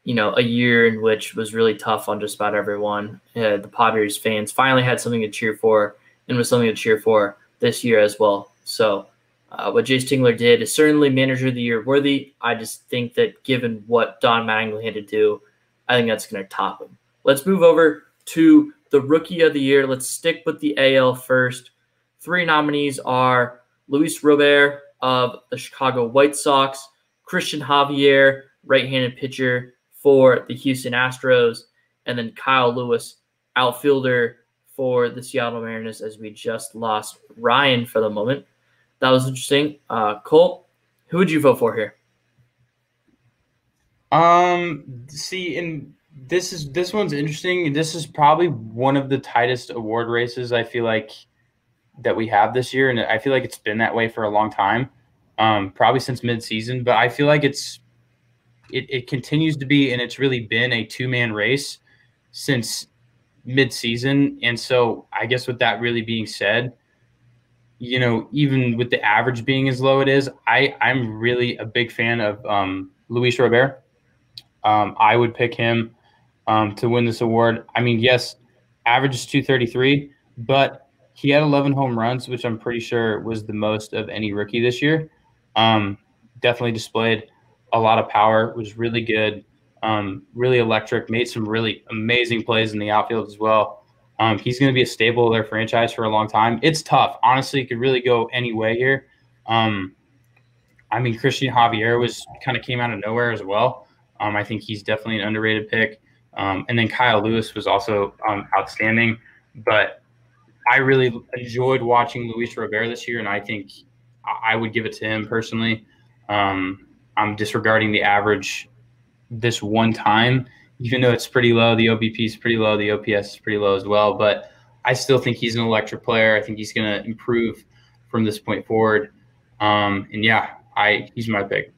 you know, a year in which was really tough on just about everyone. Uh, the Padres fans finally had something to cheer for and was something to cheer for this year as well. So, uh, what Jayce Tingler did is certainly manager of the year worthy. I just think that given what Don Mattingly had to do, I think that's going to top him. Let's move over to the rookie of the year. Let's stick with the AL first. Three nominees are Luis Robert of the Chicago White Sox, Cristian Javier, right-handed pitcher for the Houston Astros, and then Kyle Lewis, outfielder for the Seattle Mariners, as we just lost Ryan for the moment that was interesting. Uh, Cole, who would you vote for here? Um, see, and this is this one's interesting. This is probably one of the tightest award races I feel like that we have this year, and I feel like it's been that way for a long time, um, probably since midseason. But I feel like it's it, it continues to be, and it's really been a two man race since midseason. And so, I guess with that really being said, you know, even with the average being as low it is, I I'm really a big fan of um, Luis Robert. Um, I would pick him um, to win this award. I mean, yes, average is 233, but he had 11 home runs, which I'm pretty sure was the most of any rookie this year. Um, definitely displayed a lot of power, was really good, um, really electric, made some really amazing plays in the outfield as well. Um, he's going to be a staple of their franchise for a long time. It's tough. Honestly, it could really go any way here. Um, I mean, Cristian Javier was kind of came out of nowhere as well. Um, I think he's definitely an underrated pick. Um, and then Kyle Lewis was also um, outstanding. But I really enjoyed watching Luis Robert this year, and I think I would give it to him personally. Um, I'm disregarding the average this one time even though it's pretty low, the OBP is pretty low, the OPS is pretty low as well. But I still think he's an electric player. I think he's going to improve from this point forward. Um, and yeah, I he's my pick.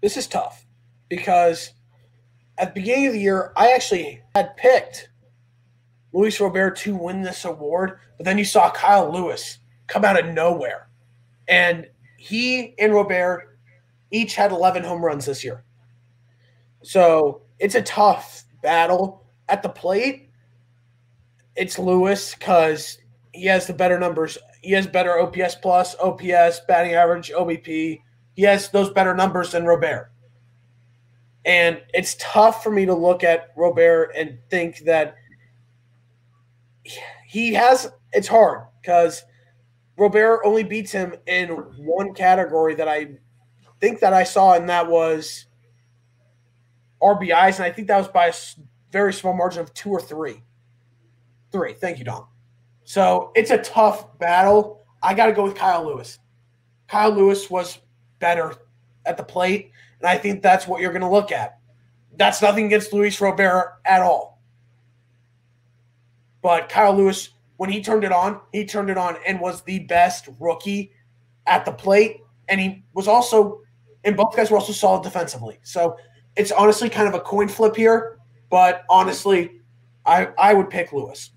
This is tough because at the beginning of the year, I actually had picked Luis Robert to win this award, but then you saw Kyle Lewis come out of nowhere. And he and Robert each had 11 home runs this year. So it's a tough battle at the plate. It's Lewis because he has the better numbers. He has better OPS plus, OPS, batting average, OBP. He has those better numbers than Robert. And it's tough for me to look at Robert and think that he has, it's hard because Robert only beats him in one category that I think that I saw, and that was RBIs, and I think that was by a very small margin of two or three. Three. Thank you, Dom. So it's a tough battle. I got to go with Kyle Lewis. Kyle Lewis was better at the plate, and I think that's what you're going to look at. That's nothing against Luis Robert at all. But Kyle Lewis, when he turned it on, he turned it on and was the best rookie at the plate. And he was also, and both guys were also solid defensively. So it's honestly kind of a coin flip here. But honestly, I, I would pick Lewis.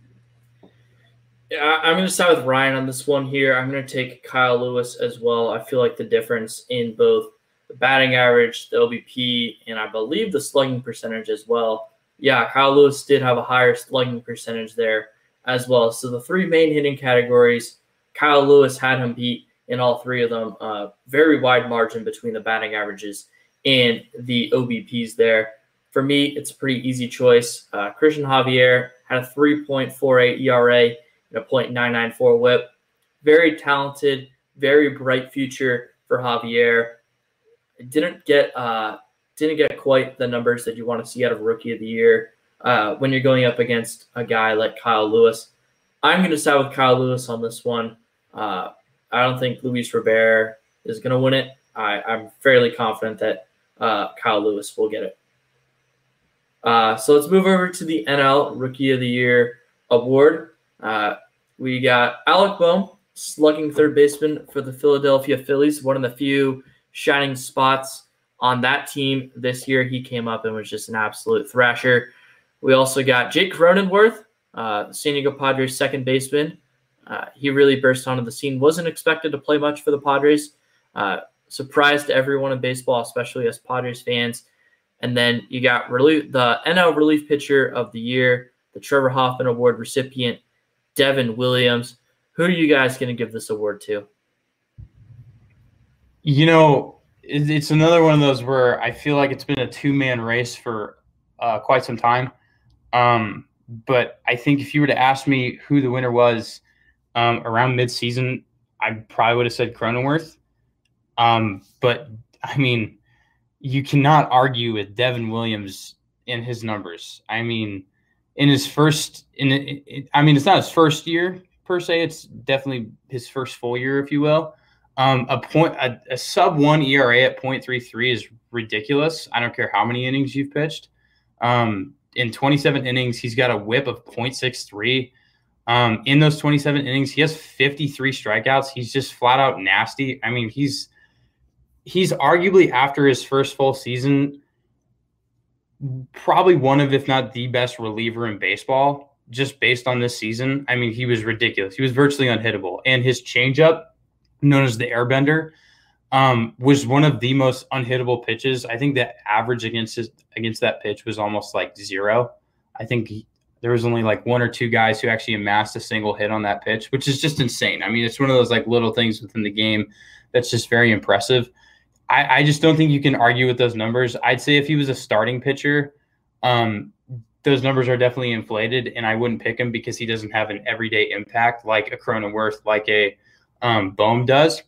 Yeah, I'm going to side with Ryan on this one here. I'm going to take Kyle Lewis as well. I feel like the difference in both the batting average, the OBP, and I believe the slugging percentage as well. Yeah, Kyle Lewis did have a higher slugging percentage there as well. So the three main hitting categories, Kyle Lewis had him beat in all three of them. Uh, very wide margin between the batting averages and the OBPs there. For me, it's a pretty easy choice. Uh, Cristian Javier had a 3.48 ERA and a .994 WHIP. Very talented, very bright future for Javier didn't get uh, didn't get quite the numbers that you want to see out of Rookie of the Year uh, when you're going up against a guy like Kyle Lewis. I'm going to side with Kyle Lewis on this one. Uh, I don't think Luis Robert is going to win it. I, am fairly confident that uh, Kyle Lewis will get it. Uh, so let's move over to the NL Rookie of the Year award. Uh, we got Alec Bohm, slugging third baseman for the Philadelphia Phillies, one of the few shining spots on that team this year. He came up and was just an absolute thrasher. We also got Jake Cronenworth, uh, San Diego Padres second baseman. Uh, he really burst onto the scene. Wasn't expected to play much for the Padres. Uh, surprised everyone in baseball, especially as Padres fans. And then you got relief, the NL relief pitcher of the year, the Trevor Hoffman Award recipient, Devin Williams. Who are you guys going to give this award to? You know, it's another one of those where I feel like it's been a two man race for uh, quite some time. Um, but I think if you were to ask me who the winner was um, around midseason, I probably would have said Cronenworth. Um, but I mean, you cannot argue with Devin Williams in his numbers. I mean, in his first, in it, it, I mean, it's not his first year per se. It's definitely his first full year, if you will. Um, a point, a, a, sub one ERA at 0.33 is ridiculous. I don't care how many innings you've pitched. Um, in 27 innings, he's got a whip of 0.63. Um, in those 27 innings, he has 53 strikeouts. He's just flat out nasty. I mean, he's he's arguably after his first full season, probably one of, if not the best reliever in baseball, just based on this season. I mean, he was ridiculous. He was virtually unhittable. And his changeup known as the Airbender, um, was one of the most unhittable pitches. I think the average against his, against that pitch was almost like zero. I think he, there was only like one or two guys who actually amassed a single hit on that pitch, which is just insane. I mean, it's one of those like little things within the game that's just very impressive. I, I just don't think you can argue with those numbers. I'd say if he was a starting pitcher, um, those numbers are definitely inflated, and I wouldn't pick him because he doesn't have an everyday impact like a Cronenworth, like a um, Bohm does.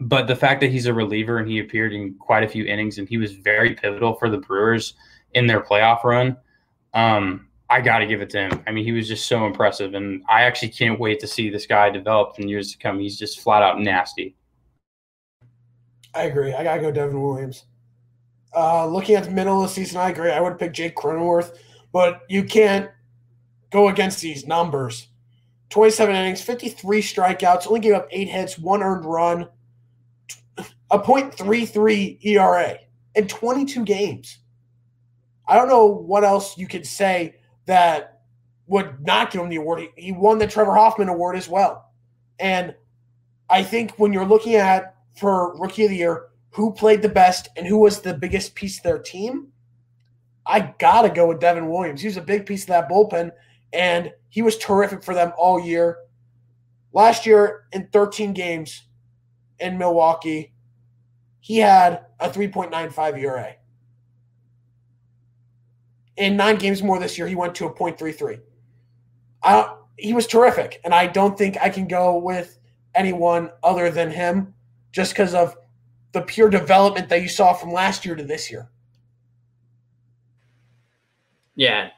But the fact that he's a reliever and he appeared in quite a few innings and he was very pivotal for the Brewers in their playoff run, um, I got to give it to him. I mean, he was just so impressive, and I actually can't wait to see this guy develop in years to come. He's just flat out nasty. I agree. I gotta go Devin Williams. Uh, looking at the middle of the season, I agree. I would pick Jake Cronenworth, but you can't go against these numbers. 27 innings, 53 strikeouts, only gave up eight hits, one earned run, a .33 ERA in 22 games. I don't know what else you could say that would not give him the award. He, he won the Trevor Hoffman Award as well. And I think when you're looking at for Rookie of the Year, who played the best and who was the biggest piece of their team, I got to go with Devin Williams. He was a big piece of that bullpen and he was terrific for them all year. Last year, in 13 games in Milwaukee, he had a 3.95 ERA. In nine games more this year, he went to a 0.33. Uh, he was terrific, and I don't think I can go with anyone other than him just because of the pure development that you saw from last year to this year. Yeah,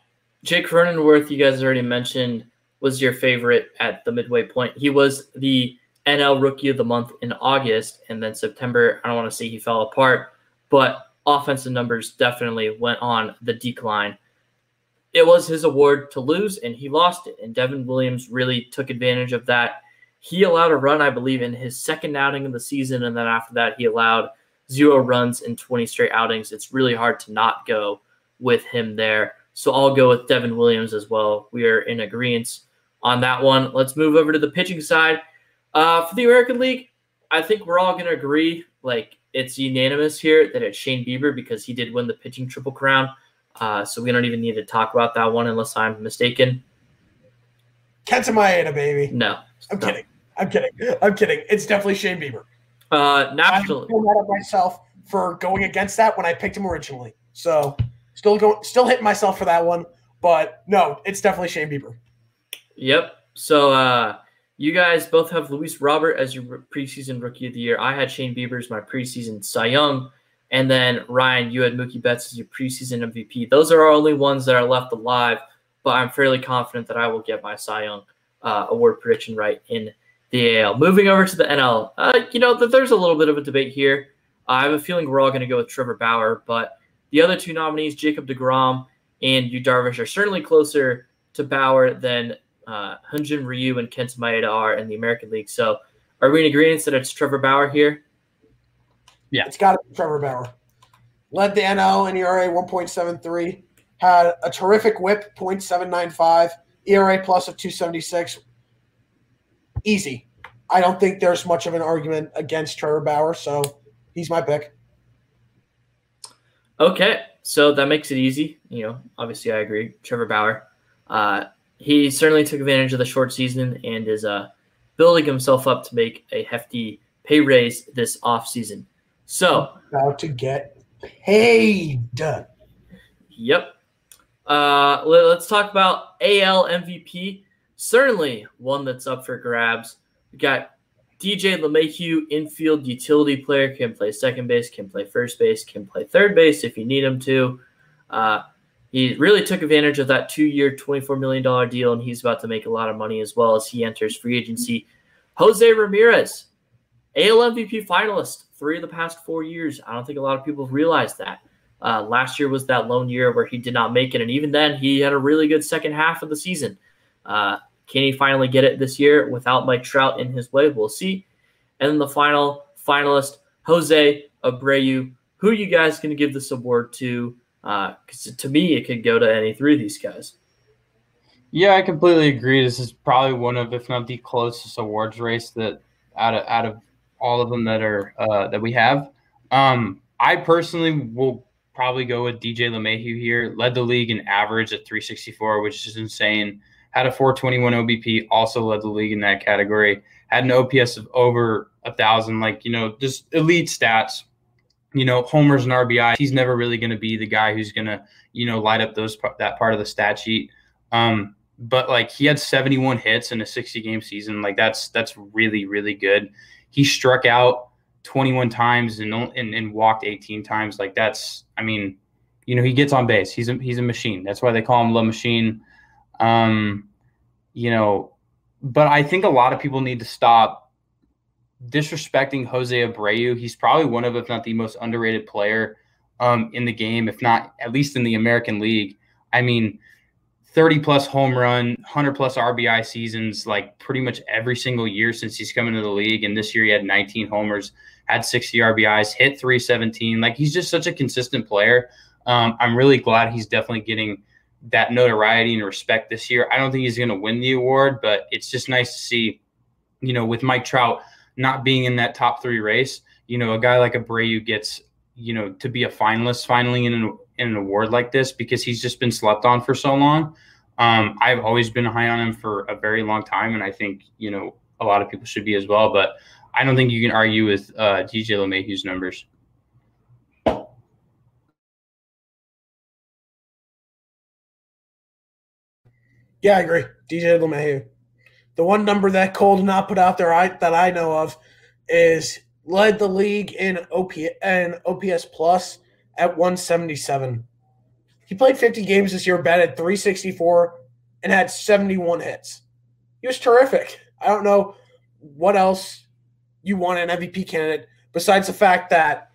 Jake Cronenworth, you guys already mentioned was your favorite at the midway point. He was the NL Rookie of the Month in August, and then September. I don't want to say he fell apart, but offensive numbers definitely went on the decline. It was his award to lose, and he lost it. And Devin Williams really took advantage of that. He allowed a run, I believe, in his second outing of the season, and then after that, he allowed zero runs in 20 straight outings. It's really hard to not go with him there. So I'll go with Devin Williams as well. We are in agreement on that one. Let's move over to the pitching side. Uh, for the American League, I think we're all going to agree. Like it's unanimous here that it's Shane Bieber because he did win the pitching triple crown. Uh, so we don't even need to talk about that one unless I'm mistaken. Maeda, baby. No, I'm no. kidding. I'm kidding. I'm kidding. It's definitely Shane Bieber. Uh, I'm national. mad at myself for going against that when I picked him originally. So still going, still hitting myself for that one. But no, it's definitely Shane Bieber. Yep. So uh, you guys both have Luis Robert as your preseason rookie of the year. I had Shane Bieber as my preseason Cy Young. And then Ryan, you had Mookie Betts as your preseason MVP. Those are our only ones that are left alive, but I'm fairly confident that I will get my Cy Young uh, award prediction right in the AL. Moving over to the NL, uh, you know, that there's a little bit of a debate here. I have a feeling we're all going to go with Trevor Bauer, but the other two nominees, Jacob DeGrom and Yu Darvish, are certainly closer to Bauer than uh, Hyunjin Ryu and Kenta Maeda are in the American League. So are we in agreement that it's Trevor Bauer here? Yeah. It's got to be Trevor Bauer. Led the NL in ERA 1.73. Had a terrific whip, 0.795. ERA plus of 276. Easy. I don't think there's much of an argument against Trevor Bauer, so he's my pick. Okay, so that makes it easy. You know, obviously I agree. Trevor Bauer. Uh, he certainly took advantage of the short season and is uh, building himself up to make a hefty pay raise this offseason. So, About to get paid. Yep. Uh, let, us talk about AL MVP. Certainly one that's up for grabs. We got DJ LeMahieu, infield utility player, can play second base, can play first base, can play third base if you need him to. Uh, he really took advantage of that two-year, $24 million deal, and he's about to make a lot of money as well as he enters free agency. Jose Ramirez, AL MVP finalist, three of the past four years. I don't think a lot of people have realized that. Uh, last year was that lone year where he did not make it, and even then, he had a really good second half of the season. Uh, can he finally get it this year without Mike Trout in his way? We'll see. And then the final finalist, Jose Abreu. Who you guys going to give this award to? Because to me, it could go to any three of these guys. Yeah, I completely agree. This is probably one of, if not the closest awards race that out of out of all of them that are uh, that we have. Um, I personally will probably go with DJ LeMahieu here. Led the league in average at 364, which is insane. Had a 421 OBP, also led the league in that category. Had an OPS of over a thousand, like you know, just elite stats. You know, homers and RBI. He's never really going to be the guy who's going to you know light up those that part of the stat sheet. Um, but like he had 71 hits in a 60 game season. Like that's that's really really good. He struck out 21 times and, and and walked 18 times. Like that's I mean, you know, he gets on base. He's a he's a machine. That's why they call him La Machine. Um, you know, but I think a lot of people need to stop disrespecting Jose Abreu. He's probably one of, if not the most underrated player um, in the game, if not at least in the American League. I mean, 30 plus home run, 100 plus RBI seasons, like pretty much every single year since he's come into the league. And this year he had 19 homers, had 60 RBIs, hit 317. Like he's just such a consistent player. Um, I'm really glad he's definitely getting that notoriety and respect this year. I don't think he's going to win the award, but it's just nice to see, you know, with Mike Trout not being in that top three race, you know, a guy like Abreu gets, you know, to be a finalist finally in an, in an award like this because he's just been slept on for so long. Um, I've always been high on him for a very long time, and I think you know a lot of people should be as well. But I don't think you can argue with uh, DJ LeMahieu's numbers. Yeah, I agree. DJ LeMahieu. The one number that Cole did not put out there I, that I know of is led the league in OP and OPS plus at 177. He played 50 games this year, batted 364, and had 71 hits. he was terrific. I don't know what else you want an MVP candidate besides the fact that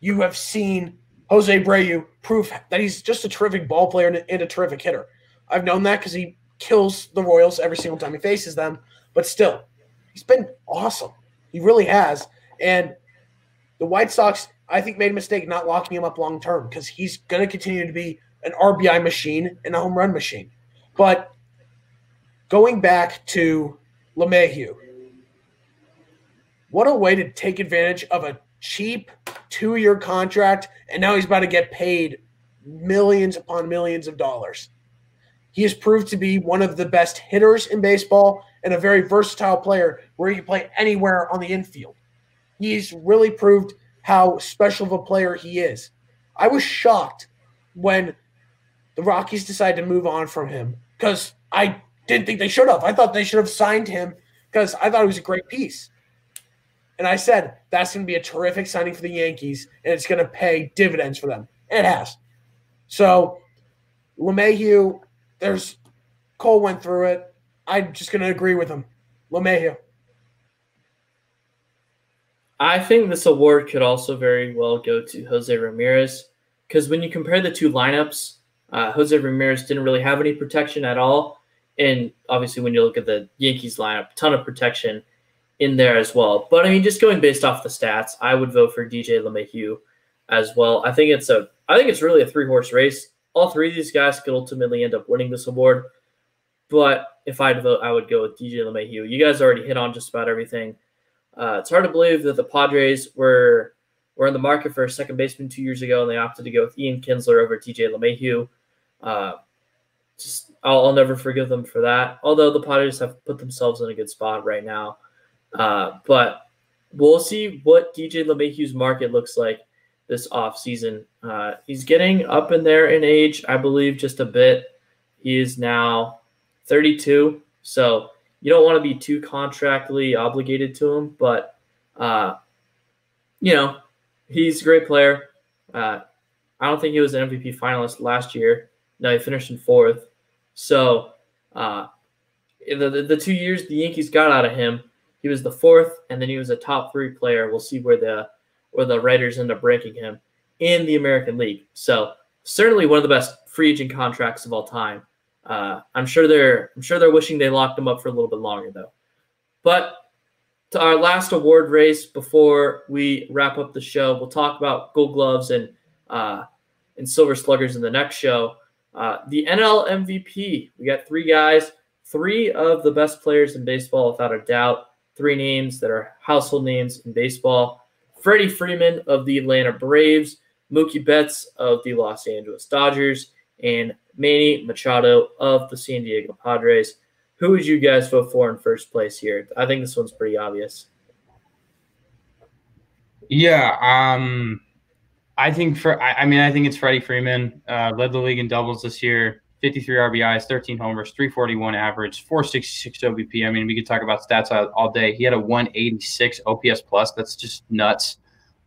you have seen Jose Abreu prove that he's just a terrific ball player and a terrific hitter. I've known that because he kills the Royals every single time he faces them, but still, he's been awesome. He really has. And the White Sox, I think, made a mistake not locking him up long term because he's going to continue to be an RBI machine and a home run machine. But going back to LeMahieu, what a way to take advantage of a cheap two year contract, and now he's about to get paid millions upon millions of dollars. He has proved to be one of the best hitters in baseball and a very versatile player where he can play anywhere on the infield. He's really proved how special of a player he is. I was shocked when the Rockies decided to move on from him because I didn't think they should have. I thought they should have signed him because I thought he was a great piece. And I said that's going to be a terrific signing for the Yankees and it's going to pay dividends for them. It has. So LeMahieu, there's Cole went through it. I'm just going to agree with him. LeMahieu. I think this award could also very well go to Jose Ramirez because when you compare the two lineups, uh, Jose Ramirez didn't really have any protection at all. And obviously, when you look at the Yankees lineup, ton of protection in there as well. But I mean, just going based off the stats, I would vote for DJ LeMahieu as well. I think it's a, I think it's really a three horse race. All three of these guys could ultimately end up winning this award. But if I had to vote, I would go with DJ LeMahieu. You guys already hit on just about everything. Uh, it's hard to believe that the Padres were were in the market for a second baseman two years ago, and they opted to go with Ian Kinsler over DJ LeMahieu. Uh, just I'll, I'll, never forgive them for that. Although the Padres have put themselves in a good spot right now, uh, but we'll see what DJ LeMahieu's market looks like this offseason. Uh, he's getting up in there in age, I believe, just a bit. He is now 32, so you don't want to be too contractually obligated to him, but uh, you know he's a great player. Uh, I don't think he was an MVP finalist last year. No, he finished in fourth. So uh, the, the, the two years the Yankees got out of him, he was the fourth, and then he was a top three player. We'll see where the where the writers end up ranking him in the American League. So certainly one of the best free agent contracts of all time. Uh, I'm sure they're I'm sure they're wishing they locked him up for a little bit longer though. But to our last award race before we wrap up the show, we'll talk about Gold Gloves and uh, and Silver Sluggers in the next show. Uh, the NL MVP, we got three guys, three of the best players in baseball without a doubt. Three names that are household names in baseball. Freddie Freeman of the Atlanta Braves, Mookie Betts of the Los Angeles Dodgers, and Manny Machado of the San Diego Padres. Who would you guys vote for in first place here? I think this one's pretty obvious. Yeah, um, I think for I, I mean I think it's Freddie Freeman. Uh, led the league in doubles this year. 53 RBIs, 13 homers, 341 average, 466 OBP. I mean, we could talk about stats all, all day. He had a 186 OPS plus. That's just nuts.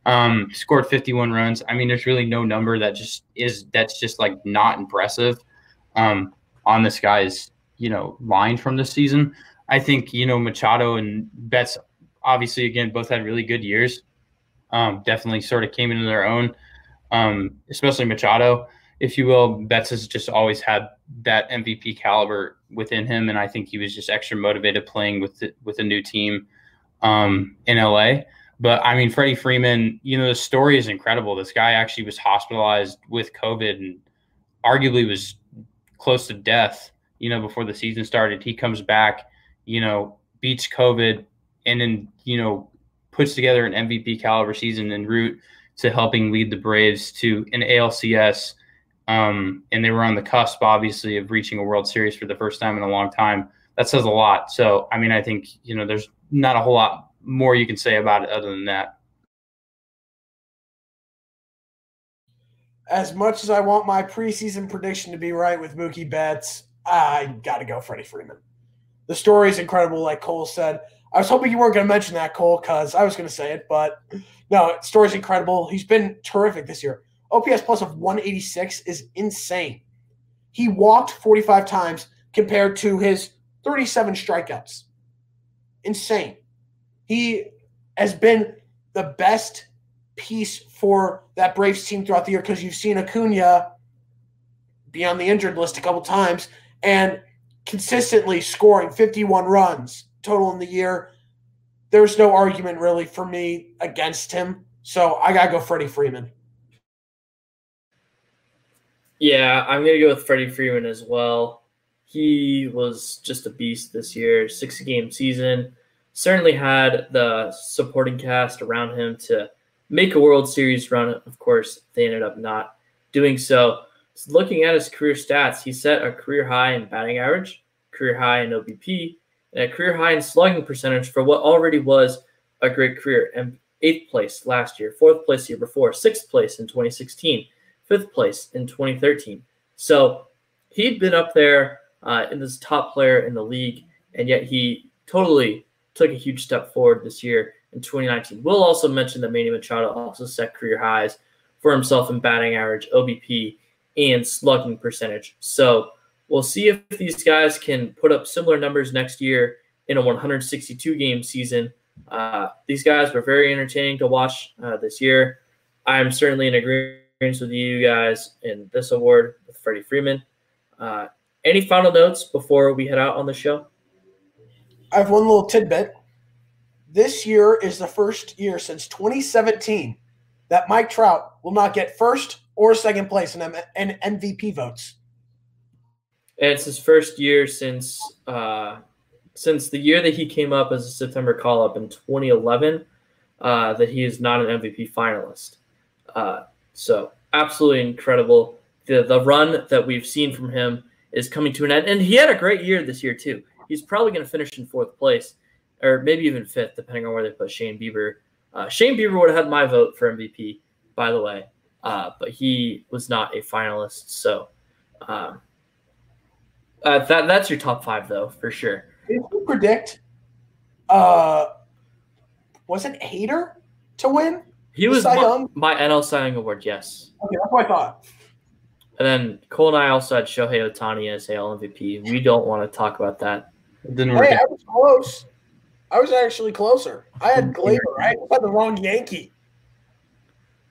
Um, scored 51 runs. I mean, there's really no number that just is that's just like not impressive um, on this guy's you know line from this season. I think you know Machado and Betts obviously again both had really good years. Um, definitely sort of came into their own, um, especially Machado, if you will. Betts has just always had that MVP caliber within him, and I think he was just extra motivated playing with the, with a new team um, in LA. But I mean, Freddie Freeman, you know, the story is incredible. This guy actually was hospitalized with COVID and arguably was close to death, you know, before the season started. He comes back, you know, beats COVID and then, you know, puts together an MVP caliber season en route to helping lead the Braves to an ALCS. Um, and they were on the cusp, obviously, of reaching a World Series for the first time in a long time. That says a lot. So, I mean, I think, you know, there's not a whole lot more you can say about it other than that. As much as I want my preseason prediction to be right with Mookie Betts, I got to go Freddie Freeman. The story is incredible, like Cole said. I was hoping you weren't going to mention that, Cole, because I was going to say it, but no, story's incredible. He's been terrific this year. OPS plus of 186 is insane. He walked 45 times compared to his 37 strikeouts. Insane. He has been the best piece for that Braves team throughout the year because you've seen Acuna be on the injured list a couple times and consistently scoring 51 runs total in the year. There's no argument really for me against him. So I got to go Freddie Freeman. Yeah, I'm going to go with Freddie Freeman as well. He was just a beast this year, 60 game season. Certainly had the supporting cast around him to make a World Series run. Of course, they ended up not doing so. so. Looking at his career stats, he set a career high in batting average, career high in OBP, and a career high in slugging percentage for what already was a great career. And eighth place last year, fourth place year before, sixth place in 2016, fifth place in 2013. So he'd been up there uh, in this top player in the league, and yet he totally took a huge step forward this year in 2019. We'll also mention that Manny Machado also set career highs for himself in batting average, OBP, and slugging percentage. So we'll see if these guys can put up similar numbers next year in a 162 game season. Uh, these guys were very entertaining to watch uh, this year. I'm certainly in agreement with you guys in this award with Freddie Freeman. Uh, any final notes before we head out on the show? I have one little tidbit. This year is the first year since 2017 that Mike Trout will not get first or second place in, M- in MVP votes. And it's his first year since uh, since the year that he came up as a September call up in 2011 uh, that he is not an MVP finalist. Uh, so absolutely incredible. The the run that we've seen from him is coming to an end, and he had a great year this year too. He's probably going to finish in fourth place, or maybe even fifth, depending on where they put Shane Bieber. Uh, Shane Bieber would have had my vote for MVP, by the way, uh, but he was not a finalist. So um, uh, that that's your top five, though, for sure. Did you predict? Uh, was it Hader to win? He was my, my, NL Cy Young Award, yes. Okay, that's what I thought. And then Cole and I also had Shohei Ohtani as AL MVP. We don't want to talk about that. It didn't work. Hey, I was close. I was actually closer. I had Gleyber. I had the wrong Yankee.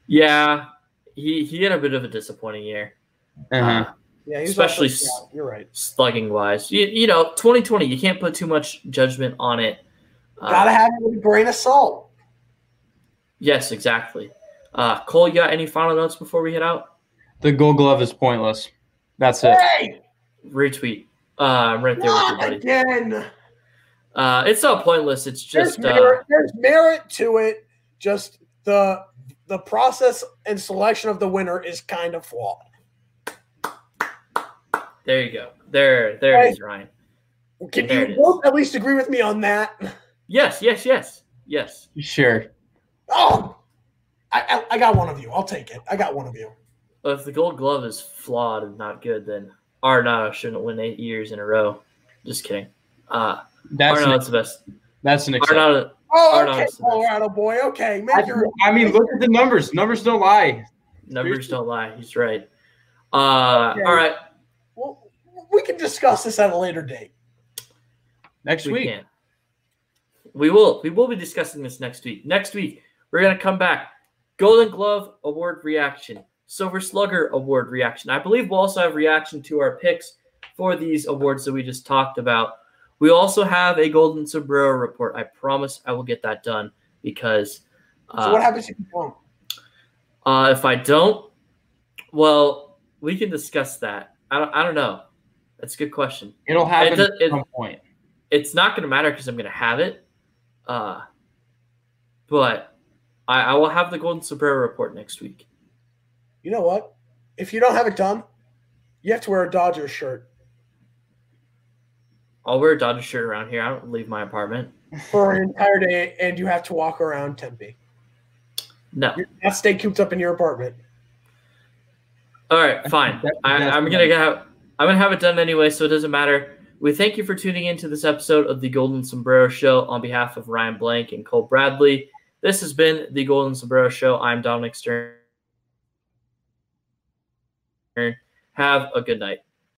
Yeah, he he had a bit of a disappointing year. Uh-huh. Uh, yeah, especially also, yeah, you're right. Slugging wise, you, you know, 2020. You can't put too much judgment on it. Gotta uh, have it with a grain of salt. Yes, exactly. Uh, Cole, you got any final notes before we head out? The Gold Glove is pointless. That's it. Hey! Retweet. Uh, I'm right there Not with again. Uh, it's not pointless. It's just there's merit, uh, there's merit to it. Just the the process and selection of the winner is kind of flawed. There you go. There, there right. it is, Ryan. Can there you both at least agree with me on that? Yes, yes, yes, yes. Sure. Oh, I, I, I got one of you. I'll take it. I got one of you. Well, if the Gold Glove is flawed and not good, then Arenado shouldn't win eight years in a row. Just kidding. Uh, that's Arenado's the best. That's an exception. Arenado, oh, okay, Colorado boy. Okay, I, your- I mean, look at the numbers. Numbers don't lie. Numbers don't lie. He's right. Uh, okay. All right. Well, we can discuss this at a later date. Next we week. Can. We will. We will be discussing this next week. Next week, we're gonna come back. Golden Glove Award reaction. Silver Slugger Award reaction. I believe we'll also have reaction to our picks for these awards that we just talked about. We also have a Golden Sombrero report. I promise I will get that done because. Uh, so what happens if you don't? Uh, if I don't, well, we can discuss that. I don't. I don't know. That's a good question. It'll happen it, at some point. It's not going to matter because I'm going to have it. Uh, but I, I will have the Golden Sombrero report next week you know what? If you don't have it done, you have to wear a Dodgers shirt. I'll wear a Dodgers shirt around here. I don't leave my apartment for an entire day, and you have to walk around Tempe. No, you not stay cooped up in your apartment. All right, fine. I, am gonna have I'm gonna have it done anyway, so it doesn't matter. We thank you for tuning in to this episode of the Golden Sombrero Show on behalf of Ryan Blank and Cole Bradley. This has been the Golden Sombrero Show. I'm Dominic Stern. Have a good night.